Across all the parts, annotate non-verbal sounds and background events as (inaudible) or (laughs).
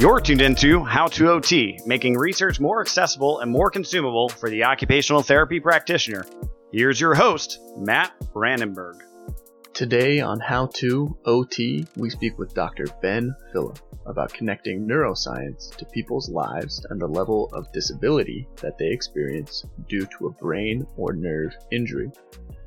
You're tuned into How to OT, making research more accessible and more consumable for the occupational therapy practitioner. Here's your host, Matt Brandenburg. Today on How to OT, we speak with Dr. Ben Philip about connecting neuroscience to people's lives and the level of disability that they experience due to a brain or nerve injury.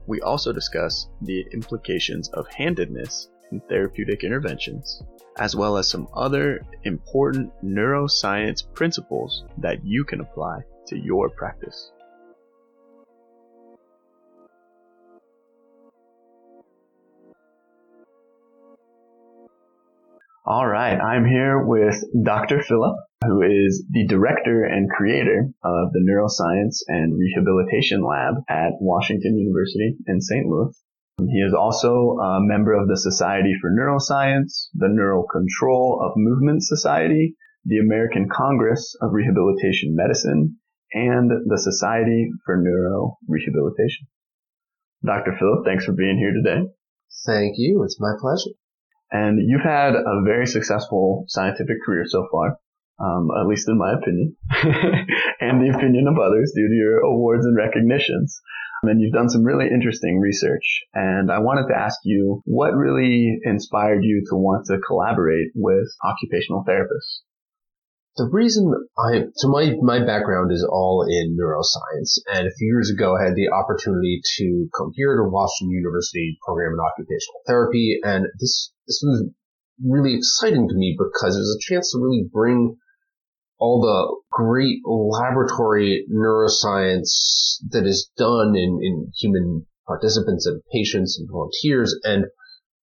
We also discuss the implications of handedness in therapeutic interventions, as well as some other important neuroscience principles that you can apply to your practice. All right, I'm here with Dr. Philip, who is the director and creator of the Neuroscience and Rehabilitation Lab at Washington University in St. Louis. He is also a member of the Society for Neuroscience, the Neural Control of Movement Society, the American Congress of Rehabilitation Medicine, and the Society for Neurorehabilitation. Dr. Philip, thanks for being here today. Thank you. It's my pleasure. And you've had a very successful scientific career so far, um, at least in my opinion, (laughs) and the opinion of others due to your awards and recognitions. And you've done some really interesting research. And I wanted to ask you what really inspired you to want to collaborate with occupational therapists? The reason I, so my, my background is all in neuroscience. And a few years ago, I had the opportunity to come here to Washington University program in occupational therapy. And this, this was really exciting to me because it was a chance to really bring all the great laboratory neuroscience that is done in, in human participants and patients and volunteers and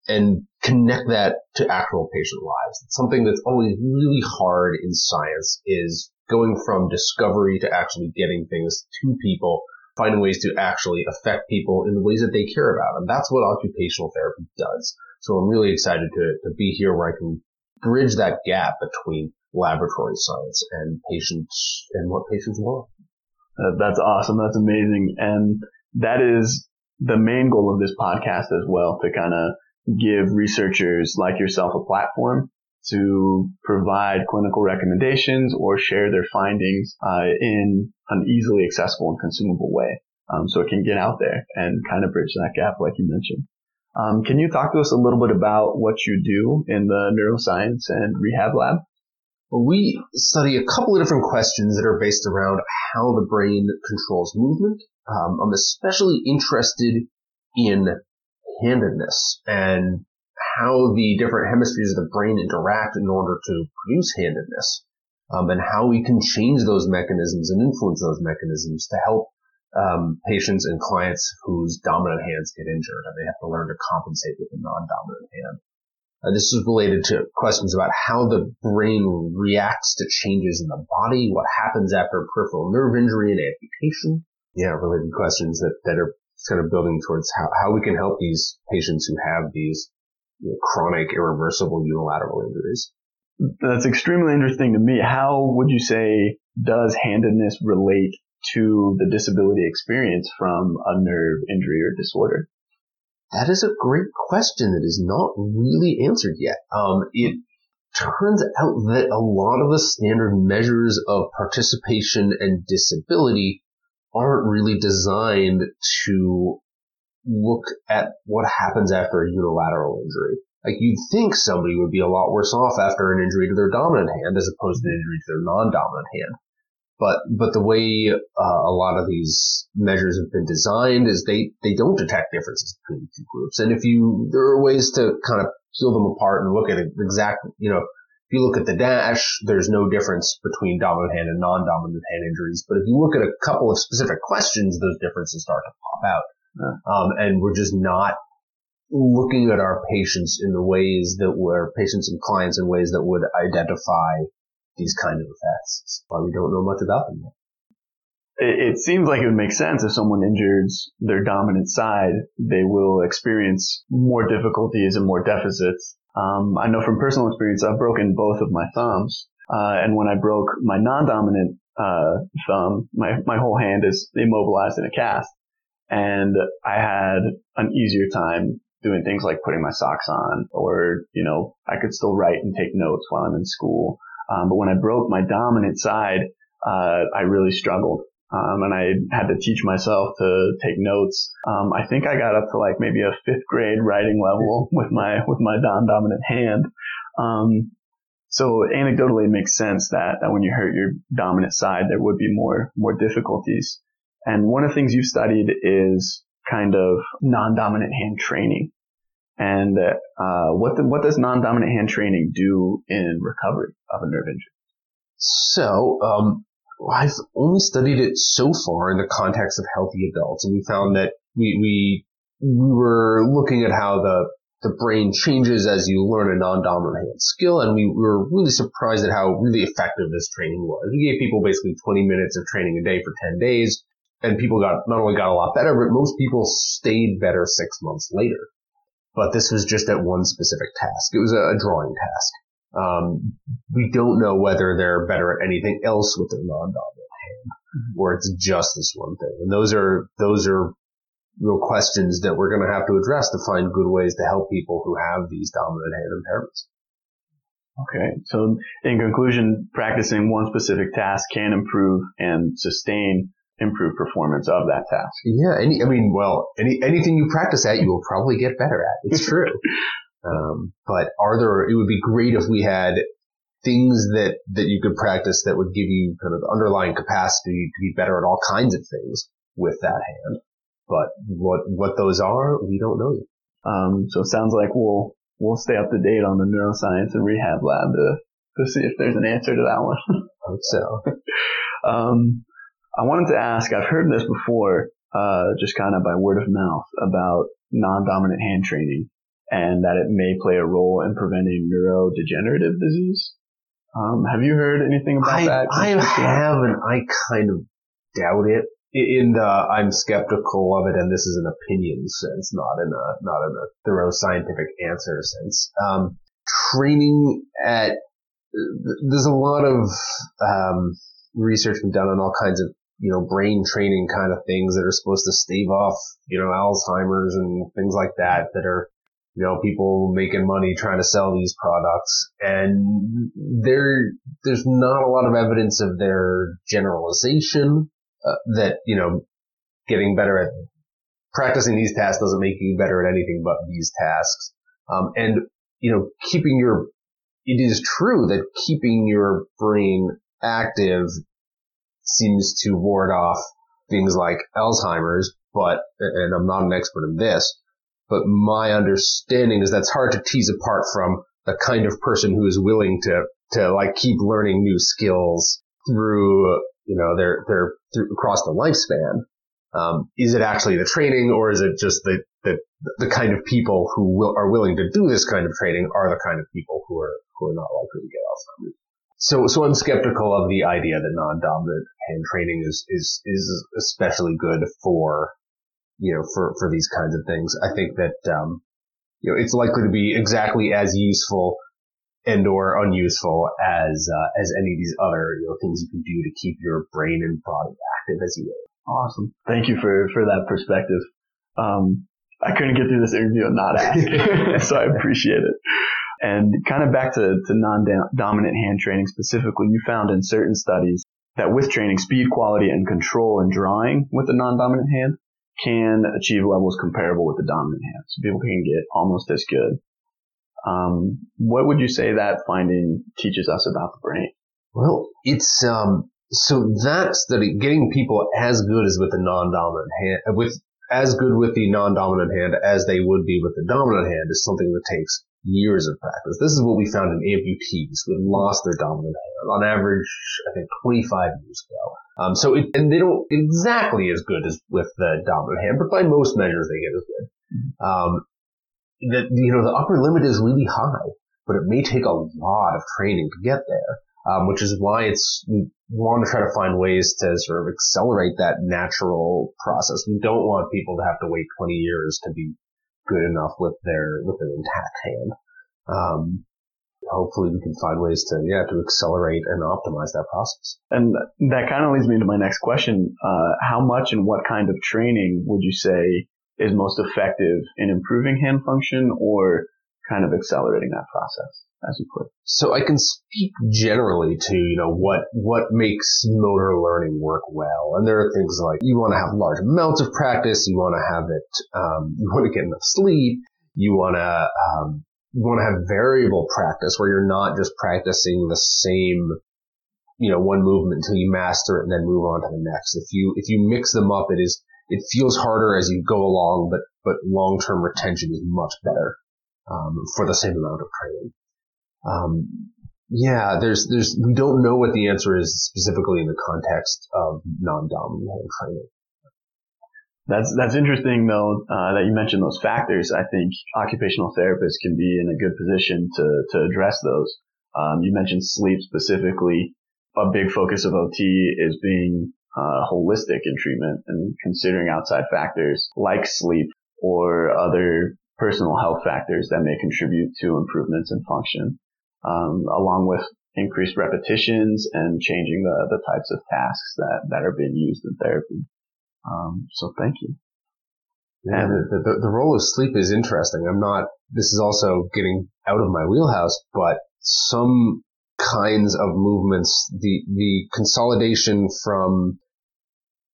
and connect that to actual patient lives. It's something that's always really hard in science is going from discovery to actually getting things to people, finding ways to actually affect people in the ways that they care about. And that's what occupational therapy does. So I'm really excited to, to be here where I can bridge that gap between laboratory science and patients and what patients want. Uh, that's awesome. That's amazing. And that is the main goal of this podcast as well, to kind of give researchers like yourself a platform to provide clinical recommendations or share their findings uh, in an easily accessible and consumable way. Um, so it can get out there and kind of bridge that gap, like you mentioned. Um, can you talk to us a little bit about what you do in the neuroscience and rehab lab? Well, we study a couple of different questions that are based around how the brain controls movement. Um, I'm especially interested in handedness and how the different hemispheres of the brain interact in order to produce handedness, um, and how we can change those mechanisms and influence those mechanisms to help um, patients and clients whose dominant hands get injured and they have to learn to compensate with a non-dominant hand. Uh, this is related to questions about how the brain reacts to changes in the body, what happens after peripheral nerve injury and amputation. Yeah, related questions that, that are kind of building towards how, how we can help these patients who have these you know, chronic, irreversible unilateral injuries. That's extremely interesting to me. How would you say does handedness relate to the disability experience from a nerve injury or disorder? That is a great question that is not really answered yet. Um, it turns out that a lot of the standard measures of participation and disability aren't really designed to look at what happens after a unilateral injury. Like you'd think somebody would be a lot worse off after an injury to their dominant hand as opposed to an injury to their non-dominant hand. But but the way uh, a lot of these measures have been designed is they they don't detect differences between the two groups. And if you there are ways to kind of peel them apart and look at exact you know if you look at the DASH, there's no difference between dominant hand and non-dominant hand injuries. But if you look at a couple of specific questions, those differences start to pop out. Yeah. Um, and we're just not looking at our patients in the ways that were patients and clients in ways that would identify these kind of effects. That's why we don't know much about them yet. It, it seems like it would make sense if someone injures their dominant side, they will experience more difficulties and more deficits um, I know from personal experience, I've broken both of my thumbs. Uh, and when I broke my non-dominant uh, thumb, my my whole hand is immobilized in a cast, and I had an easier time doing things like putting my socks on, or you know, I could still write and take notes while I'm in school. Um, but when I broke my dominant side, uh, I really struggled. Um, and I had to teach myself to take notes. Um, I think I got up to like maybe a fifth grade writing level (laughs) with my with my non-dominant hand. Um, so anecdotally, it makes sense that, that when you hurt your dominant side, there would be more more difficulties. And one of the things you've studied is kind of non-dominant hand training. And uh, what the, what does non-dominant hand training do in recovery of a nerve injury? So um, I've only studied it so far in the context of healthy adults, and we found that we we we were looking at how the the brain changes as you learn a non-dominant hand skill, and we were really surprised at how really effective this training was. We gave people basically 20 minutes of training a day for 10 days, and people got not only got a lot better, but most people stayed better six months later. But this was just at one specific task. It was a, drawing task. Um, we don't know whether they're better at anything else with their non-dominant hand, mm-hmm. or it's just this one thing. And those are those are real questions that we're going to have to address to find good ways to help people who have these dominant hand impairments. Okay. So in conclusion, practicing one specific task can improve and sustain improved performance of that task. Yeah. Any, I mean, well, any, anything you practice at, you will probably get better at. It's (laughs) true. um, but are there, it would be great if we had things that, that you could practice that would give you kind of underlying capacity to be better at all kinds of things with that hand. But what what those are, we don't know yet. Um, so it sounds like we'll we'll stay up to date on the neuroscience and rehab lab to to see if there's an answer to that one. I hope so. (laughs) um, I wanted to ask. I've heard this before, uh, just kind of by word of mouth about non-dominant hand training, and that it may play a role in preventing neurodegenerative disease. Um, have you heard anything about I, that? I have, and I kind of doubt it in the I'm skeptical of it, and this is an opinion sense, not in a not in a thorough scientific answer sense. Um, training at there's a lot of um, research been done on all kinds of you know brain training kind of things that are supposed to stave off you know Alzheimer's and things like that that are you know people making money trying to sell these products and there there's not a lot of evidence of their generalization uh, that, you know, getting better at practicing these tasks doesn't make you better at anything but these tasks. Um, and, you know, keeping your, it is true that keeping your brain active seems to ward off things like Alzheimer's, but, and I'm not an expert in this, but my understanding is that's hard to tease apart from the kind of person who is willing to, to like keep learning new skills through you know, they're, they're through, across the lifespan. Um, is it actually the training or is it just the, the, the kind of people who will, are willing to do this kind of training are the kind of people who are, who are not likely to get Alzheimer's? So, so I'm skeptical of the idea that non-dominant hand training is, is, is especially good for, you know, for, for these kinds of things. I think that, um, you know, it's likely to be exactly as useful and or unuseful as uh, as any of these other you know things you can do to keep your brain and body active as you age. Awesome. Thank you for for that perspective. Um, I couldn't get through this interview and not ask, (laughs) so I appreciate it. And kind of back to, to non-dominant hand training specifically, you found in certain studies that with training, speed, quality, and control in drawing with the non-dominant hand can achieve levels comparable with the dominant hand. So people can get almost as good. Um, what would you say that finding teaches us about the brain? Well, it's um, so that study getting people as good as with the non-dominant hand, with as good with the non-dominant hand as they would be with the dominant hand is something that takes years of practice. This is what we found in amputees who had lost their dominant hand on average, I think 25 years ago. Um, so it, and they don't exactly as good as with the dominant hand, but by most measures they get as good. Um, that you know the upper limit is really high, but it may take a lot of training to get there. Um, which is why it's we want to try to find ways to sort of accelerate that natural process. We don't want people to have to wait 20 years to be good enough with their with an intact hand. Um, hopefully, we can find ways to yeah to accelerate and optimize that process. And that kind of leads me to my next question: uh, How much and what kind of training would you say is most effective in improving hand function or kind of accelerating that process, as you put. So I can speak generally to, you know, what, what makes motor learning work well. And there are things like you want to have large amounts of practice. You want to have it, um, (laughs) you want to get enough sleep. You want to, um, you want to have variable practice where you're not just practicing the same, you know, one movement until you master it and then move on to the next. If you, if you mix them up, it is, it feels harder as you go along, but, but long-term retention is much better, um, for the same amount of training. Um, yeah, there's, there's, we don't know what the answer is specifically in the context of non-dominant training. That's that's interesting though uh, that you mentioned those factors. I think occupational therapists can be in a good position to to address those. Um, you mentioned sleep specifically. A big focus of OT is being uh, holistic in treatment and considering outside factors like sleep or other personal health factors that may contribute to improvements in function, um, along with increased repetitions and changing the, the types of tasks that, that are being used in therapy. Um, so thank you. Yeah, the, the, the role of sleep is interesting. I'm not, this is also getting out of my wheelhouse, but some kinds of movements, the, the consolidation from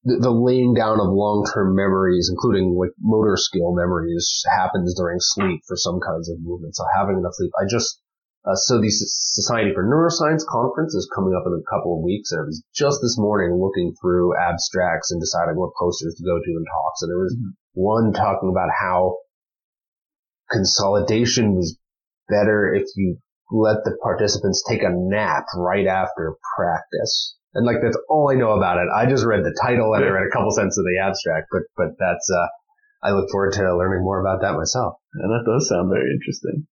the, the laying down of long-term memories, including like motor skill memories happens during sleep for some kinds of movements. So having enough sleep, I just, uh, so the Society for Neuroscience conference is coming up in a couple of weeks. And I was just this morning looking through abstracts and deciding what posters to go to and talks. And there was mm-hmm. one talking about how consolidation was better if you let the participants take a nap right after practice. And like that's all I know about it. I just read the title and I read a couple sentences of the abstract, but but that's uh I look forward to learning more about that myself. And that does sound very interesting.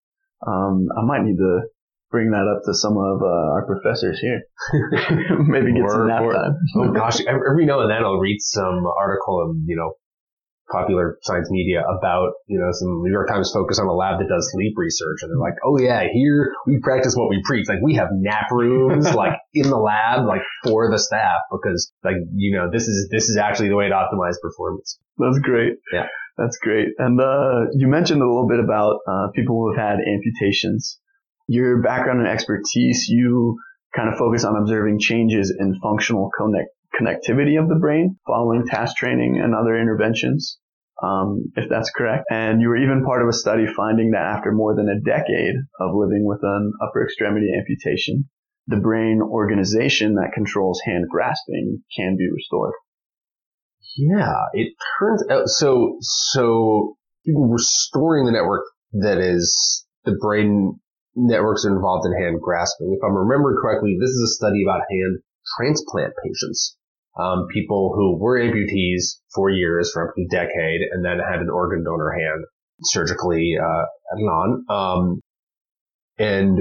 Um, I might need to bring that up to some of uh, our professors here. (laughs) Maybe get or, some nap or, time. oh (laughs) gosh, every now and then I'll read some article and you know popular science media about, you know, some New York Times focus on a lab that does sleep research. And they're like, oh yeah, here we practice what we preach. Like we have nap rooms, (laughs) like in the lab, like for the staff because like, you know, this is, this is actually the way to optimize performance. That's great. Yeah. That's great. And, uh, you mentioned a little bit about, uh, people who have had amputations. Your background and expertise, you kind of focus on observing changes in functional connect connectivity of the brain following task training and other interventions, um, if that's correct. And you were even part of a study finding that after more than a decade of living with an upper extremity amputation, the brain organization that controls hand grasping can be restored. Yeah, it turns out so so restoring the network that is the brain networks involved in hand grasping. If I'm remembering correctly, this is a study about hand transplant patients um, people who were amputees for years, for up to a decade, and then had an organ donor hand surgically uh, added on. Um, and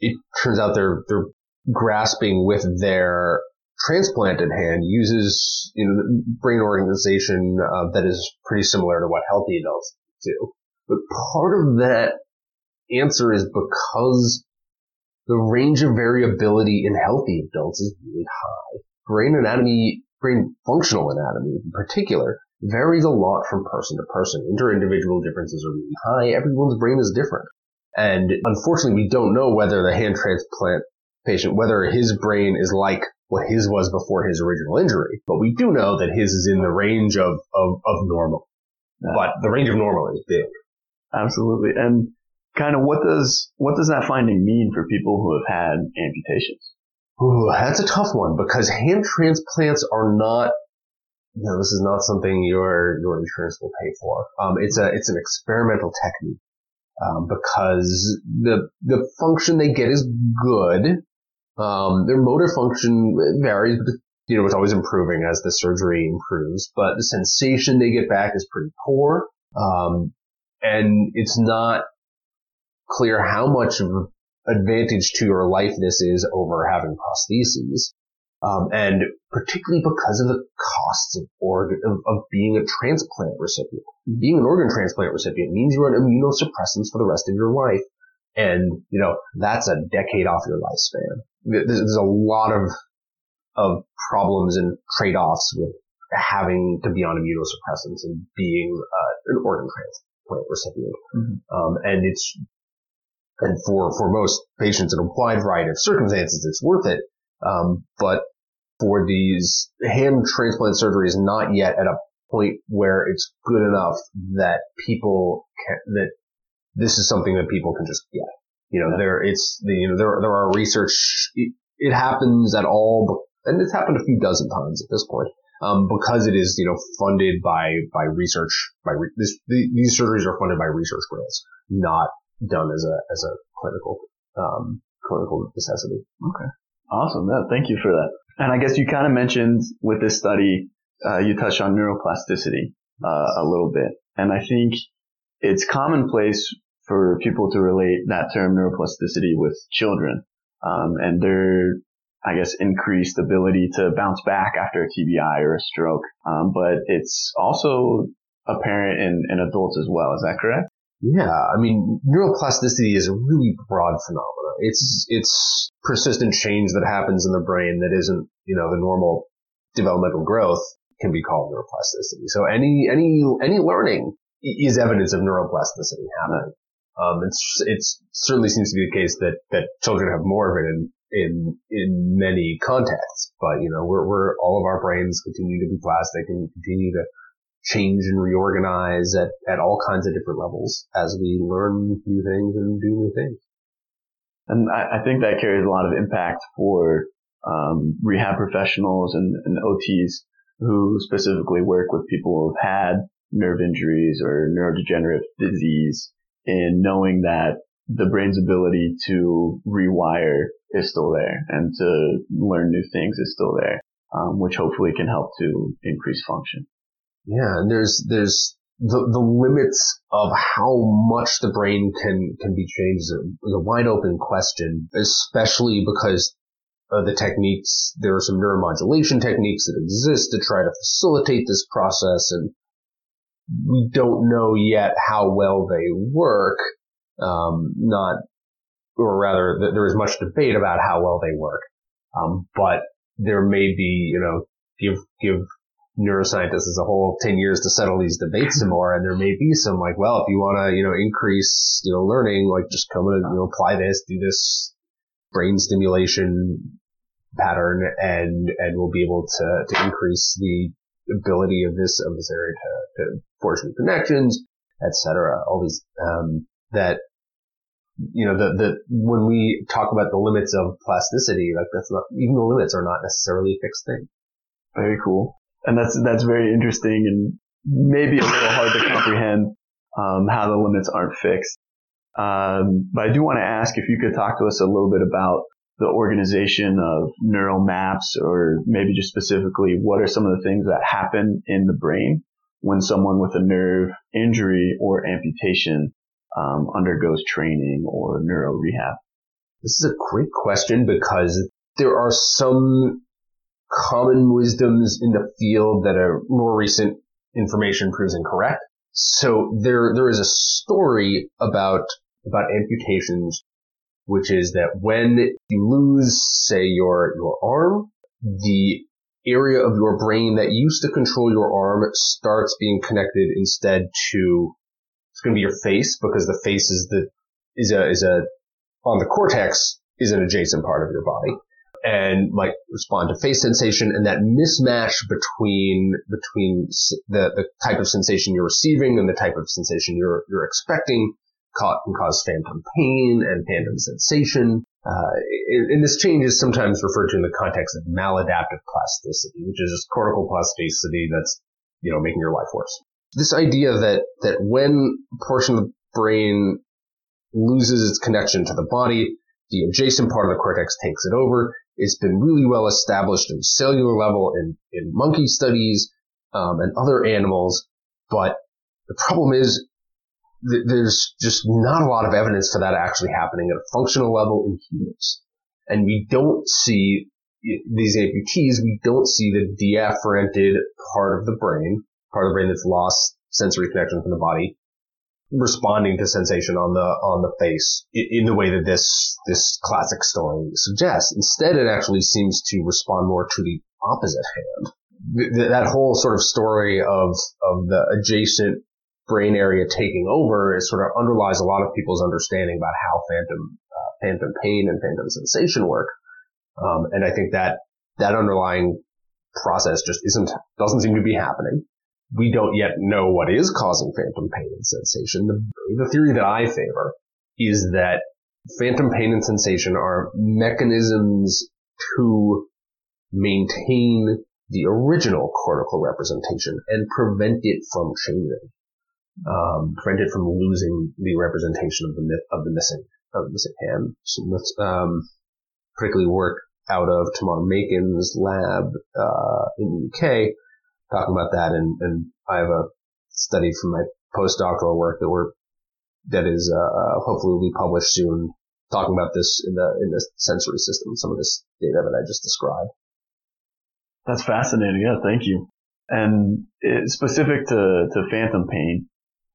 it turns out they're they're grasping with their transplanted hand uses you know brain organization uh, that is pretty similar to what healthy adults do. But part of that answer is because the range of variability in healthy adults is really high brain anatomy, brain functional anatomy in particular, varies a lot from person to person. Inter-individual differences are really high. Everyone's brain is different. And unfortunately, we don't know whether the hand transplant patient, whether his brain is like what his was before his original injury. But we do know that his is in the range of, of, of normal. Yeah. But the range of normal is big. Absolutely. And kind of what does, what does that finding mean for people who have had amputations? Ooh, that's a tough one because hand transplants are not, you know, this is not something your, your insurance will pay for. Um, it's a, it's an experimental technique. Um, because the, the function they get is good. Um, their motor function varies, but you know, it's always improving as the surgery improves, but the sensation they get back is pretty poor. Um, and it's not clear how much of advantage to your life this is over having prostheses. Um, and particularly because of the costs of organ, of, of, being a transplant recipient. Being an organ transplant recipient means you're on immunosuppressants for the rest of your life. And, you know, that's a decade off your lifespan. There's, there's a lot of, of problems and trade-offs with having to be on immunosuppressants and being uh, an organ transplant recipient. Mm-hmm. Um, and it's And for, for most patients in a wide variety of circumstances, it's worth it. Um, but for these hand transplant surgeries, not yet at a point where it's good enough that people can, that this is something that people can just get. You know, there, it's the, you know, there, there are research, it, it happens at all, and it's happened a few dozen times at this point. Um, because it is, you know, funded by, by research, by re- this, the, these surgeries are funded by research grants, not done as a, as a clinical, um, clinical necessity. Okay. Awesome. No, thank you for that. And I guess you kind of mentioned with this study, uh, you touched on neuroplasticity, uh, a little bit. And I think it's commonplace for people to relate that term neuroplasticity with children, um, and their, I guess, increased ability to bounce back after a TBI or a stroke. Um, but it's also apparent in, in adults as well. Is that correct? Yeah, I mean, neuroplasticity is a really broad phenomenon. It's it's persistent change that happens in the brain that isn't, you know, the normal developmental growth can be called neuroplasticity. So any any any learning is evidence of neuroplasticity happening. Um, it's it's certainly seems to be the case that that children have more of it in in in many contexts. But you know, we're we're all of our brains continue to be plastic and continue to change and reorganize at, at all kinds of different levels as we learn new things and do new things. And I, I think that carries a lot of impact for um, rehab professionals and, and OTs who specifically work with people who have had nerve injuries or neurodegenerative disease in knowing that the brain's ability to rewire is still there and to learn new things is still there, um, which hopefully can help to increase function. Yeah, and there's there's the the limits of how much the brain can can be changed is a, wide open question, especially because of the techniques. There are some neuromodulation techniques that exist to try to facilitate this process, and we don't know yet how well they work. Um, not, or rather, there is much debate about how well they work. Um, but there may be, you know, give give neuroscientists as a whole 10 years to settle these debates some more. And there may be some like, well, if you want to, you know, increase, you know, learning, like just come and, you know, apply this, do this brain stimulation pattern and, and we'll be able to, to increase the ability of this, of this area to, to forge new connections, etc. All these, um, that, you know, the, the, when we talk about the limits of plasticity, like that's not, even the limits are not necessarily a fixed thing. Very cool and that's that's very interesting and maybe a little hard to (laughs) comprehend um, how the limits aren't fixed. Um, but I do want to ask if you could talk to us a little bit about the organization of neural maps, or maybe just specifically, what are some of the things that happen in the brain when someone with a nerve injury or amputation um, undergoes training or neuro rehab? This is a great question because there are some common wisdoms in the field that are more recent information proves incorrect. So there, there is a story about, about amputations, which is that when you lose, say, your, your arm, the area of your brain that used to control your arm starts being connected instead to, it's going to be your face because the face is the, is a, is a, on the cortex is an adjacent part of your body and might respond to face sensation and that mismatch between between the, the type of sensation you're receiving and the type of sensation you're you're expecting caught can cause phantom pain and phantom sensation. Uh, and this change is sometimes referred to in the context of maladaptive plasticity, which is just cortical plasticity that's you know making your life worse. This idea that that when a portion of the brain loses its connection to the body, the adjacent part of the cortex takes it over it's been really well established in cellular level in, in monkey studies um, and other animals. But the problem is th- there's just not a lot of evidence for that actually happening at a functional level in humans. And we don't see these amputees, we don't see the deafferented part of the brain, part of the brain that's lost sensory connection from the body, responding to sensation on the on the face in the way that this this classic story suggests. Instead, it actually seems to respond more to the opposite hand. that whole sort of story of of the adjacent brain area taking over, it sort of underlies a lot of people's understanding about how phantom uh, phantom pain and phantom sensation work. Um, and I think that that underlying process just isn't doesn't seem to be happening. We don't yet know what is causing phantom pain and sensation. The, the theory that I favor is that phantom pain and sensation are mechanisms to maintain the original cortical representation and prevent it from changing, um, prevent it from losing the representation of the of the missing of the missing hand. So let's um, particularly work out of Tamar Makin's lab uh, in the UK, talking about that, and, and I have a study from my postdoctoral work that we're that is uh, uh, hopefully will be published soon, talking about this in the in the sensory system, some of this data that I just described. That's fascinating. Yeah, thank you. And specific to, to phantom pain,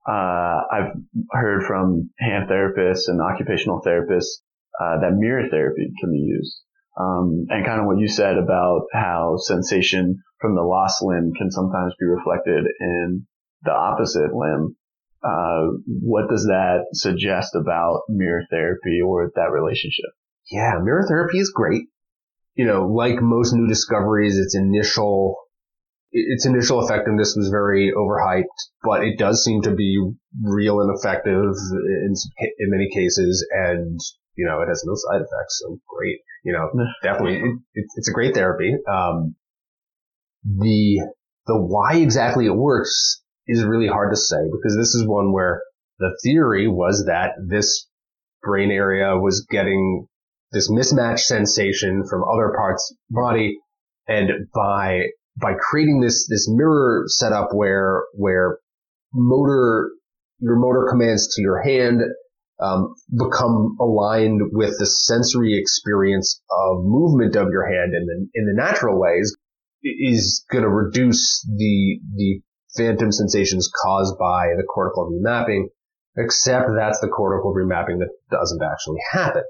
uh, I've heard from hand therapists and occupational therapists uh, that mirror therapy can be used. Um, and kind of what you said about how sensation from the lost limb can sometimes be reflected in the opposite limb. Uh, what does that suggest about mirror therapy or that relationship? Yeah, mirror therapy is great you know, like most new discoveries, its initial its initial effectiveness was very overhyped, but it does seem to be real and effective in in many cases, and you know, it has no side effects, so great. You know, (laughs) definitely, it, it's a great therapy. Um, the the why exactly it works is really hard to say because this is one where the theory was that this brain area was getting this mismatched sensation from other parts of the body. And by, by creating this, this mirror setup where, where motor, your motor commands to your hand, um, become aligned with the sensory experience of movement of your hand in the, in the natural ways is going to reduce the, the phantom sensations caused by the cortical remapping, except that's the cortical remapping that doesn't actually happen.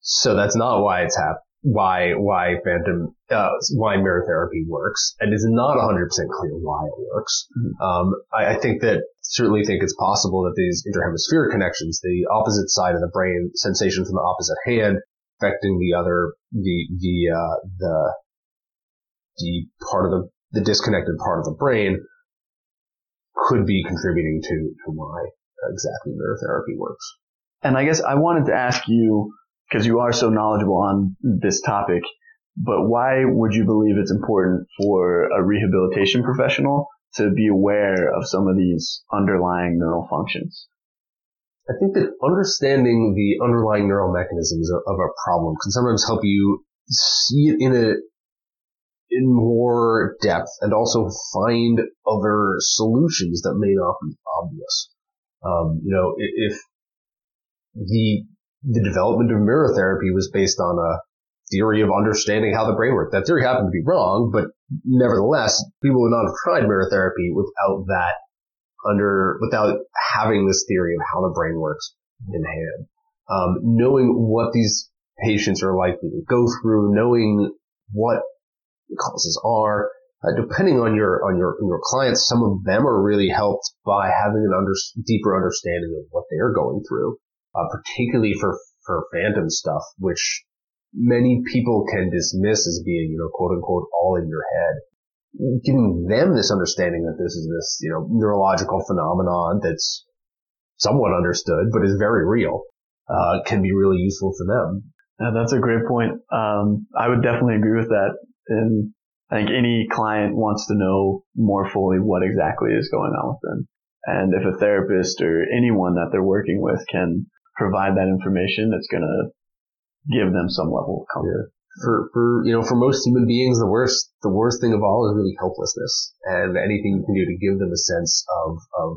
So that's not why it's hap- why why phantom uh, why mirror therapy works, and it's not 100 percent clear why it works. Mm-hmm. Um, I, I, think that certainly think it's possible that these interhemispheric connections, the opposite side of the brain, sensation from the opposite hand, affecting the other the the uh, the the part of the the disconnected part of the brain, could be contributing to to why exactly mirror therapy works. And I guess I wanted to ask you because you are so knowledgeable on this topic. But why would you believe it's important for a rehabilitation professional to be aware of some of these underlying neural functions? I think that understanding the underlying neural mechanisms of, a problem can sometimes help you see it in a in more depth and also find other solutions that may not be obvious. Um, you know, if the the development of mirror therapy was based on a theory of understanding how the brain worked. That theory happened to be wrong, but nevertheless, people would not have tried mirror therapy without that under, without having this theory of how the brain works in hand. Um, knowing what these patients are likely to go through, knowing what the causes are, uh, depending on your on your on your clients, some of them are really helped by having an under, deeper understanding of what they are going through uh, particularly for, for phantom stuff, which many people can dismiss as being, you know, quote unquote, all in your head. Giving them this understanding that this is this, you know, neurological phenomenon that's somewhat understood, but is very real, uh, can be really useful for them. Yeah, that's a great point. Um, I would definitely agree with that. And I think any client wants to know more fully what exactly is going on with them. And if a therapist or anyone that they're working with can provide that information, that's going to give them some level of comfort. For, for, you know, for most human beings, the worst, the worst thing of all is really helplessness and anything you can do to give them a sense of, of,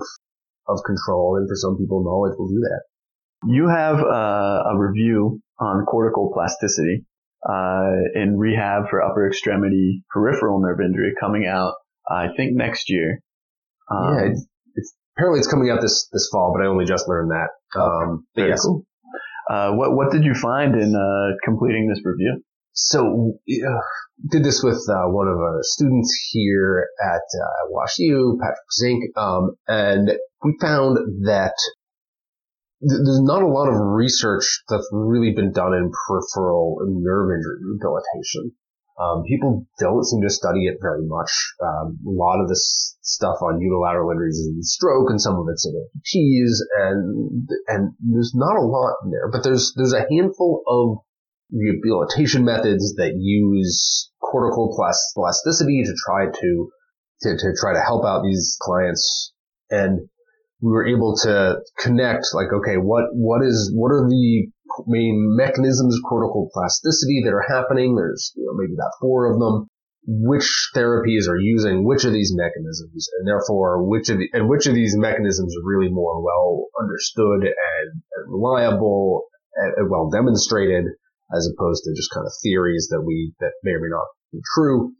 of control. And for some people, knowledge will do that. You have a review on cortical plasticity, uh, in rehab for upper extremity peripheral nerve injury coming out, I think next year. Um, yeah, it's, it's, apparently it's coming out this, this fall, but I only just learned that. Um, Very yes. cool. Uh, what what did you find in uh, completing this review? So uh, did this with uh, one of our students here at uh, WashU, Patrick Zink, um, and we found that th- there's not a lot of research that's really been done in peripheral nerve injury rehabilitation. Um, people don't seem to study it very much. Um, a lot of this stuff on unilateral injuries is in stroke, and some of it's in amputees, and and there's not a lot in there. But there's there's a handful of rehabilitation methods that use cortical plasticity to try to, to to try to help out these clients. And we were able to connect, like, okay, what what is what are the main mechanisms of cortical plasticity that are happening. There's you know, maybe about four of them. Which therapies are using which of these mechanisms, and therefore which of the, and which of these mechanisms are really more well understood and, and reliable and, and well demonstrated, as opposed to just kind of theories that we that may or may not be true.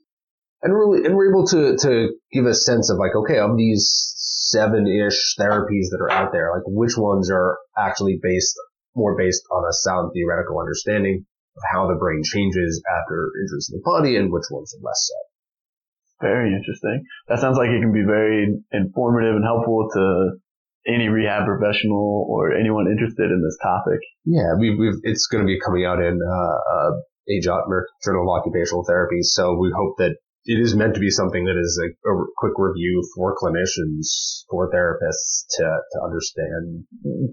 And really, and we're able to to give a sense of like, okay, of these seven-ish therapies that are out there, like which ones are actually based more based on a sound theoretical understanding of how the brain changes after injuries in the body and which ones are less so. Very interesting. That sounds like it can be very informative and helpful to any rehab professional or anyone interested in this topic. Yeah, we, have it's going to be coming out in uh, uh, AJOT, Journal of Occupational Therapy. So we hope that it is meant to be something that is a, a quick review for clinicians, for therapists to, to understand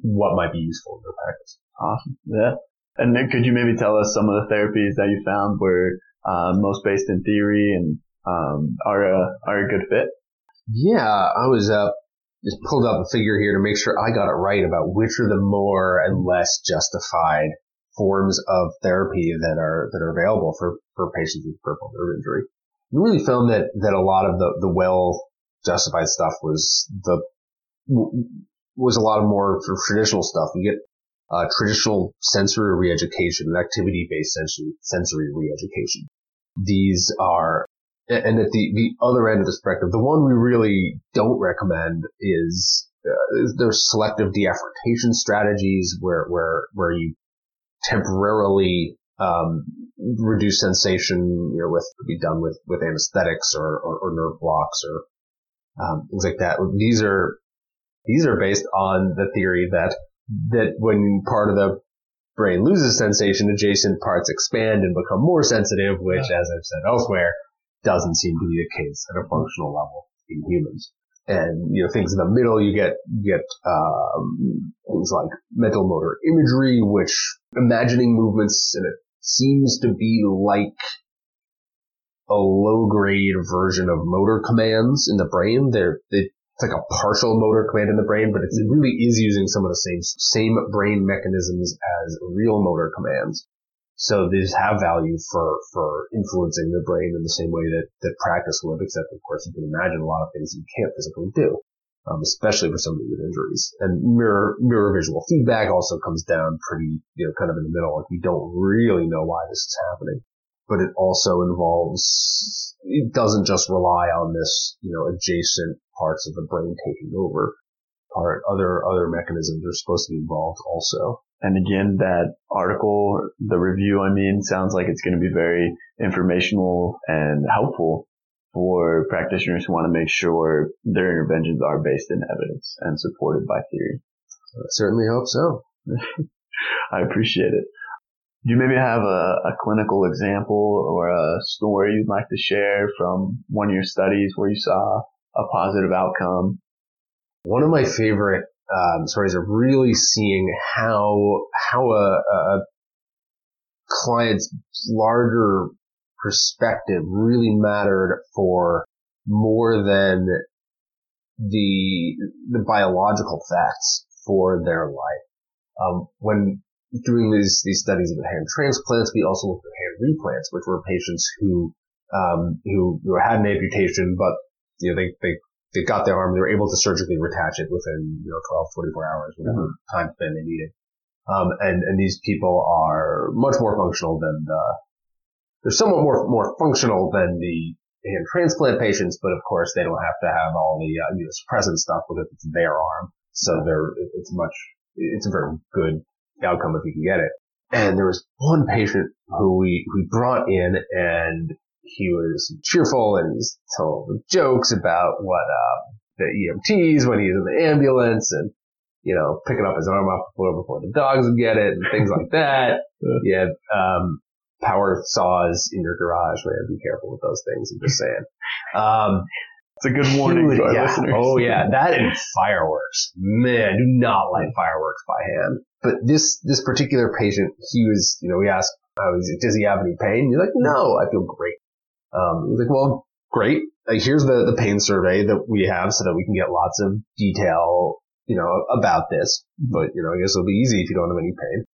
what might be useful in their practice. Awesome. Yeah. And then could you maybe tell us some of the therapies that you found were uh, most based in theory and um, are a, are a good fit? Yeah, I was uh, just pulled up a figure here to make sure I got it right about which are the more and less justified forms of therapy that are that are available for, for patients with peripheral nerve injury we really found that that a lot of the the well justified stuff was the was a lot of more traditional stuff. You get uh, traditional sensory re-education and activity-based sensory, sensory re-education. These are, and at the, the other end of the spectrum, the one we really don't recommend is, uh, there's selective deafferentation strategies where, where, where you temporarily um, reduce sensation, you know, with could be done with with anesthetics or, or, or nerve blocks or um, things like that. These are these are based on the theory that that when part of the brain loses sensation, adjacent parts expand and become more sensitive, which, as I've said elsewhere, doesn't seem to be the case at a functional level in humans. And you know things in the middle, you get you get um, things like mental motor imagery, which imagining movements in a seems to be like a low grade version of motor commands in the brain. They're, it's like a partial motor command in the brain, but it really is using some of the same, same brain mechanisms as real motor commands. So these have value for, for influencing the brain in the same way that, that practice would, except of course you can imagine a lot of things you can't physically do um, especially for somebody with injuries. And mirror mirror visual feedback also comes down pretty, you know, kind of in the middle. Like you don't really know why this is happening, but it also involves. It doesn't just rely on this, you know, adjacent parts of the brain taking over. Part other other mechanisms are supposed to be involved also. And again, that article, the review, I mean, sounds like it's going to be very informational and helpful for practitioners who want to make sure their interventions are based in evidence and supported by theory. I certainly hope so. (laughs) I appreciate it. Do you maybe have a, a, clinical example or a story you'd like to share from one of your studies where you saw a positive outcome? One of my favorite um, stories of really seeing how how a, a client's larger perspective really mattered for more than the the biological facts for their life. Um, when doing these these studies of hand transplants, we also looked at hand replants, which were patients who um, who, who had an amputation, but you know they they they got their arm, they were able to surgically retach it within you know 12, 24 hours, whatever mm-hmm. time span they needed. Um, and and these people are much more functional than the they're somewhat more more functional than the hand transplant patients, but of course they don't have to have all the uh, immunosuppressant stuff because it's their arm. So they're it's much it's a very good outcome if you can get it. And there was one patient who we we brought in and he was cheerful and he's telling jokes about what uh, the EMTs when he's in the ambulance and you know picking up his arm off the floor before the dogs would get it and things like that. (laughs) yeah, um, power saws in your garage, man. Be careful with those things. I'm just saying. Um, it's a good warning would, to our yeah. listeners. Oh yeah, (laughs) that and fireworks. Man, do not light fireworks by hand. But this this particular patient, he was, you know, we asked, oh, does he have any pain? He's like, no, I feel great. Um, he's like, well, great. Like, here's the the pain survey that we have, so that we can get lots of detail, you know, about this. But you know, I guess it'll be easy if you don't have any pain.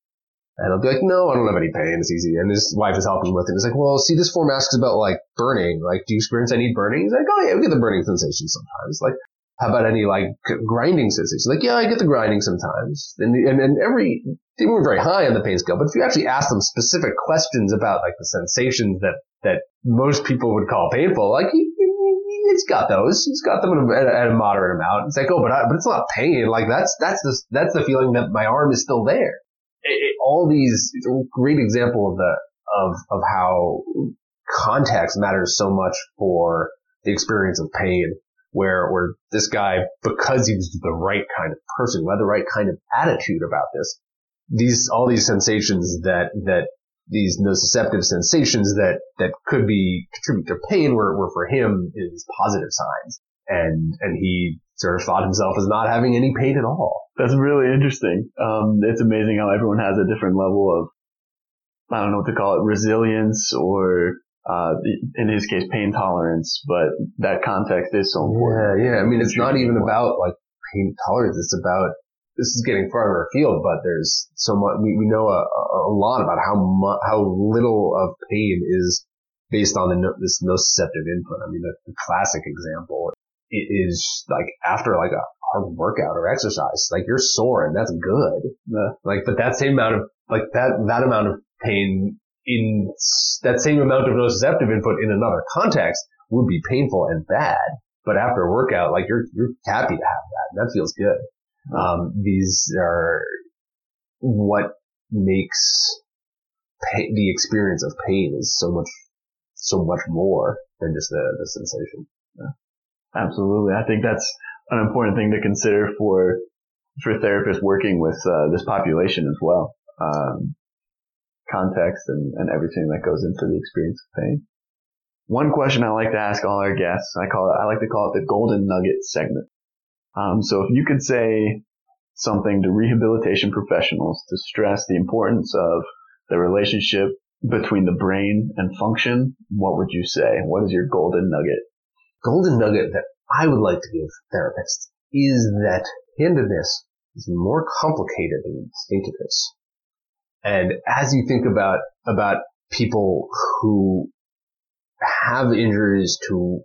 And I'll be like, no, I don't have any pain. It's easy. And his wife is helping with it. He's like, well, see, this form asks about like burning. Like, do you experience any burning? He's like, oh yeah, we get the burning sensation sometimes. Like, how about any like grinding sensation? Like, yeah, I get the grinding sometimes. And, and, and every, they weren't very high on the pain scale, but if you actually ask them specific questions about like the sensations that, that most people would call painful, like he, he's got those. He's got them at a, at a moderate amount. It's like, oh, but I, but it's not pain. Like that's that's the that's the feeling that my arm is still there it, all these it's a great example of the of of how context matters so much for the experience of pain where where this guy because he was the right kind of person who had the right kind of attitude about this these all these sensations that that these nociceptive sensations that that could be contribute to pain were, were for him is positive signs and and he sort of thought himself as not having any pain at all. That's really interesting. Um, it's amazing how everyone has a different level of I don't know what to call it, resilience or uh, in his case, pain tolerance. But that context is so important. Yeah, yeah. I mean, it's not even about like pain tolerance. It's about this is getting farther afield, but there's so much. We, we know a, a lot about how mu- how little of pain is based on the, this nociceptive input. I mean, the, the classic example it is like after like a hard workout or exercise, like you're sore and that's good. Uh, like, but that same amount of like that that amount of pain in that same amount of nociceptive input in another context would be painful and bad. But after a workout, like you're you're happy to have that. That feels good. Um, these are what makes pay, the experience of pain is so much so much more than just the the sensation. Absolutely. I think that's an important thing to consider for for therapists working with uh, this population as well. Um, context and, and everything that goes into the experience of pain. One question I like to ask all our guests, I call it, I like to call it the golden nugget segment. Um, so if you could say something to rehabilitation professionals to stress the importance of the relationship between the brain and function, what would you say? What is your golden nugget? Golden nugget that I would like to give therapists is that handedness is more complicated than is. And as you think about, about people who have injuries to,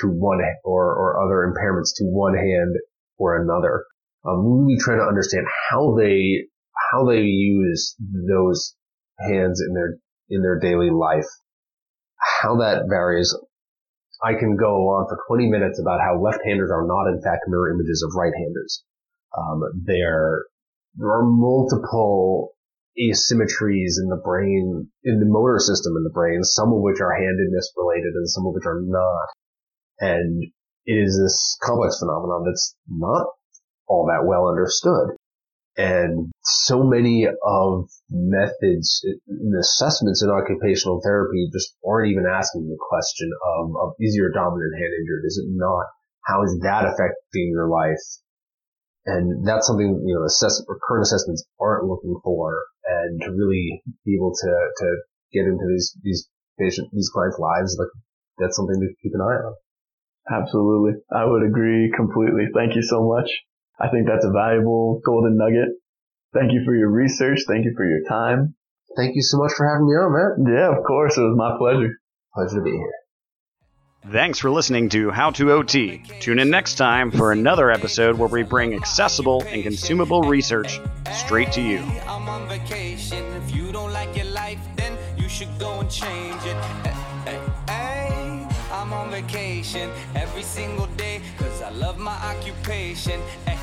to one or, or other impairments to one hand or another, um, really trying to understand how they, how they use those hands in their, in their daily life, how that varies I can go on for 20 minutes about how left-handers are not in fact mirror images of right-handers. Um, there, there are multiple asymmetries in the brain, in the motor system in the brain, some of which are handedness related and some of which are not. And it is this complex phenomenon that's not all that well understood. And so many of methods and assessments in occupational therapy just aren't even asking the question of, of is your dominant hand injured? Is it not? How is that affecting your life? And that's something, you know, assess, or current assessments aren't looking for and to really be able to, to get into these, these patient, these clients' lives, like that's something to keep an eye on. Absolutely. I would agree completely. Thank you so much. I think that's a valuable golden nugget. Thank you for your research. Thank you for your time. Thank you so much for having me on, Matt. Yeah, of course. It was my pleasure. Pleasure to be here. Thanks for listening to How to OT. Tune in next time for another episode where we bring accessible and consumable research straight to you. I'm on vacation. If you don't like your life, then you should go and change it. Hey, hey, hey. I'm on vacation every single day because I love my occupation. I'm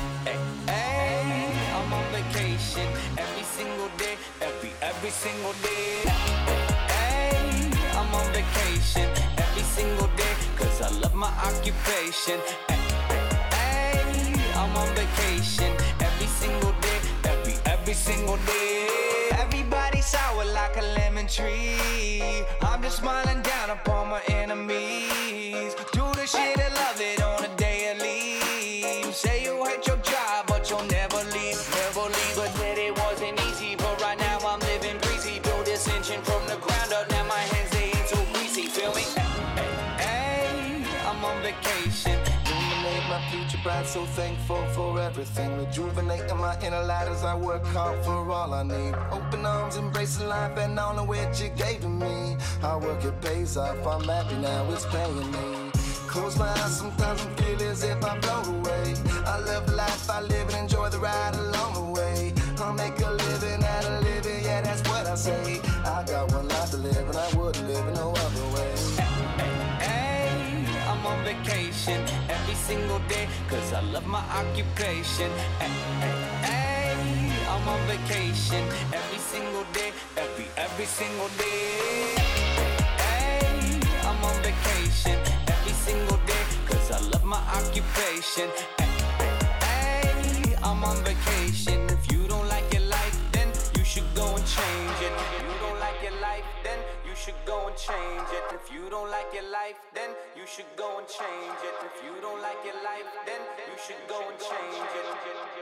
every single day. Hey, I'm on on vacation every single day, cause I love my occupation. Hey, I'm on vacation every single day, every, every single day. Everybody sour like a lemon tree. I'm just smiling down upon my enemies. Vacation. Illuminate my future bright, so thankful for everything. Rejuvenating my inner light as I work hard for all I need. Open arms, embracing life and all the which you gave to me. Hard work, it pays off. I'm happy now, it's paying me. Close my eyes, sometimes I feel as if I float away. I love life I live and enjoy the ride single day, cause I love my occupation. Hey, I'm on vacation every single day, every, every single day. Hey, I'm on vacation every single day, cause I love my occupation. Hey, I'm on vacation. If you don't like your life, then you should go and change it. Should go and change it. If you don't like your life, then you should go and change it. If you don't like your life, then you should go and change it.